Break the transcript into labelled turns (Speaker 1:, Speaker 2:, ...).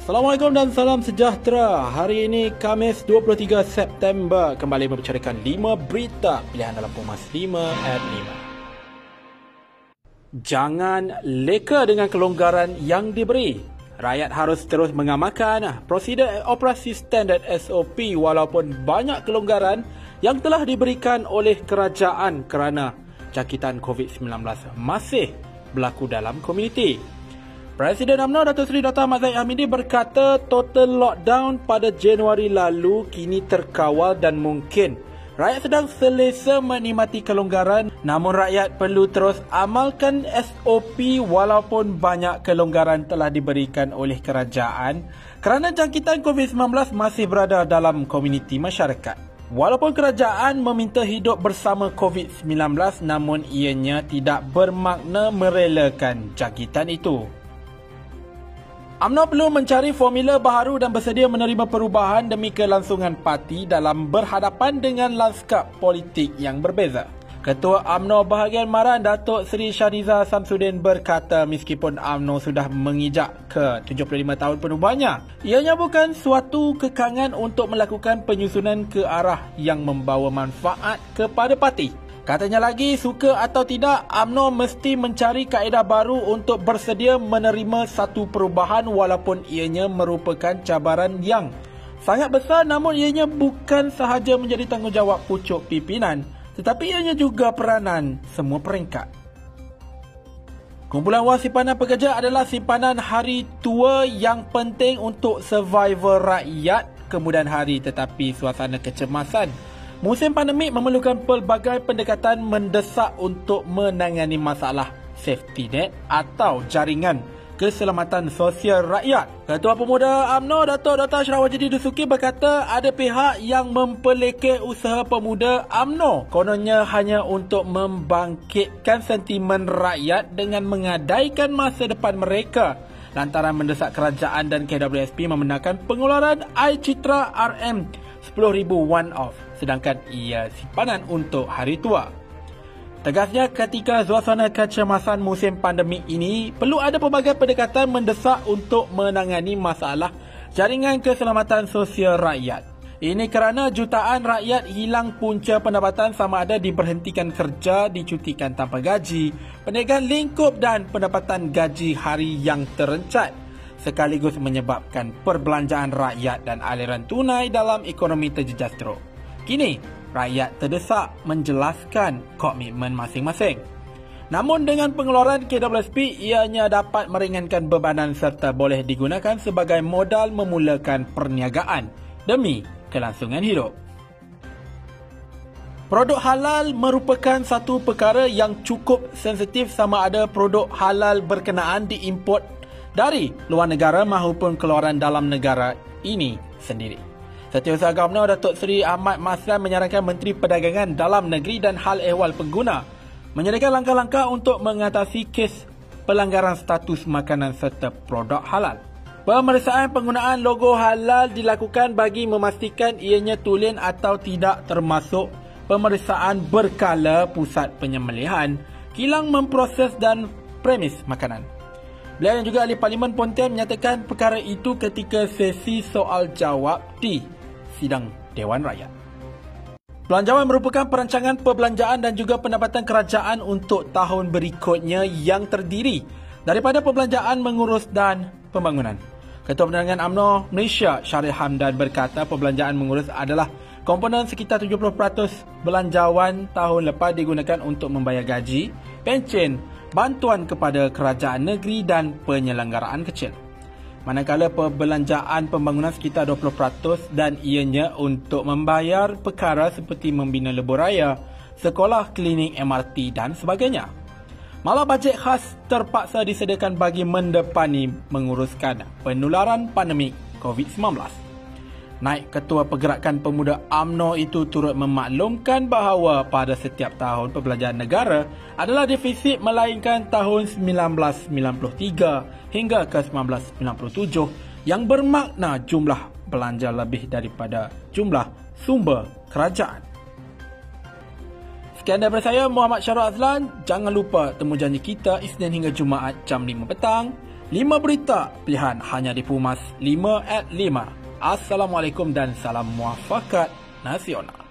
Speaker 1: Assalamualaikum dan salam sejahtera. Hari ini Kamis 23 September kembali membicarakan 5 berita pilihan dalam Pumas 5 at 5. Jangan leka dengan kelonggaran yang diberi. Rakyat harus terus mengamalkan prosedur operasi standard SOP walaupun banyak kelonggaran yang telah diberikan oleh kerajaan kerana jangkitan COVID-19 masih berlaku dalam komuniti. Presiden UMNO Datuk Seri Dr. Ahmad Zahid Hamidi berkata total lockdown pada Januari lalu kini terkawal dan mungkin rakyat sedang selesa menikmati kelonggaran namun rakyat perlu terus amalkan SOP walaupun banyak kelonggaran telah diberikan oleh kerajaan kerana jangkitan COVID-19 masih berada dalam komuniti masyarakat. Walaupun kerajaan meminta hidup bersama COVID-19 namun ianya tidak bermakna merelakan jangkitan itu. UMNO perlu mencari formula baharu dan bersedia menerima perubahan demi kelangsungan parti dalam berhadapan dengan lanskap politik yang berbeza. Ketua UMNO bahagian Maran Datuk Seri Syahriza Samsudin berkata meskipun UMNO sudah mengijak ke 75 tahun penubuhannya, ianya bukan suatu kekangan untuk melakukan penyusunan ke arah yang membawa manfaat kepada parti. Katanya lagi, suka atau tidak, AMNO mesti mencari kaedah baru untuk bersedia menerima satu perubahan walaupun ianya merupakan cabaran yang sangat besar namun ianya bukan sahaja menjadi tanggungjawab pucuk pimpinan tetapi ianya juga peranan semua peringkat. Kumpulan wang simpanan pekerja adalah simpanan hari tua yang penting untuk survival rakyat kemudian hari tetapi suasana kecemasan Musim pandemik memerlukan pelbagai pendekatan mendesak untuk menangani masalah safety net atau jaringan keselamatan sosial rakyat. Ketua Pemuda AMNO Datuk Dr. Ashraf Wajidi Dusuki berkata ada pihak yang mempelekeh usaha pemuda AMNO kononnya hanya untuk membangkitkan sentimen rakyat dengan mengadaikan masa depan mereka lantaran mendesak kerajaan dan KWSP membenarkan pengeluaran air citra RM 10,000 one-off sedangkan ia simpanan untuk hari tua. Tegasnya ketika suasana kecemasan musim pandemik ini, perlu ada pelbagai pendekatan mendesak untuk menangani masalah jaringan keselamatan sosial rakyat. Ini kerana jutaan rakyat hilang punca pendapatan sama ada diberhentikan kerja, dicutikan tanpa gaji, perniagaan lingkup dan pendapatan gaji hari yang terencat sekaligus menyebabkan perbelanjaan rakyat dan aliran tunai dalam ekonomi terjejas teruk. Kini, rakyat terdesak menjelaskan komitmen masing-masing. Namun dengan pengeluaran KWSP, ianya dapat meringankan bebanan serta boleh digunakan sebagai modal memulakan perniagaan demi kelangsungan hidup. Produk halal merupakan satu perkara yang cukup sensitif sama ada produk halal berkenaan diimport dari luar negara maupun keluaran dalam negara ini sendiri. Setiausaha Gubernur Datuk Seri Ahmad Maslan menyarankan Menteri Perdagangan Dalam Negeri dan Hal Ehwal Pengguna menyediakan langkah-langkah untuk mengatasi kes pelanggaran status makanan serta produk halal. Pemeriksaan penggunaan logo halal dilakukan bagi memastikan ianya tulen atau tidak termasuk pemeriksaan berkala pusat penyembelihan, kilang memproses dan premis makanan. Beliau yang juga ahli Parlimen Pontian menyatakan perkara itu ketika sesi soal jawab di sidang Dewan Rakyat. Pelanjawan merupakan perancangan perbelanjaan dan juga pendapatan kerajaan untuk tahun berikutnya yang terdiri daripada perbelanjaan mengurus dan pembangunan. Ketua Penerangan UMNO Malaysia Syarif Hamdan berkata perbelanjaan mengurus adalah komponen sekitar 70% belanjawan tahun lepas digunakan untuk membayar gaji, pencen, bantuan kepada kerajaan negeri dan penyelenggaraan kecil manakala perbelanjaan pembangunan sekitar 20% dan ianya untuk membayar perkara seperti membina lebuh raya, sekolah, klinik, MRT dan sebagainya. Malah bajet khas terpaksa disediakan bagi mendepani menguruskan penularan pandemik COVID-19. Naik Ketua Pergerakan Pemuda AMNO itu turut memaklumkan bahawa pada setiap tahun perbelanjaan negara adalah defisit melainkan tahun 1993 hingga ke 1997 yang bermakna jumlah belanja lebih daripada jumlah sumber kerajaan. Sekian daripada saya Muhammad Syarul Azlan. Jangan lupa temu janji kita Isnin hingga Jumaat jam 5 petang. 5 berita pilihan hanya di Pumas 5 at 5. Assalamualaikum dan salam muafakat nasional.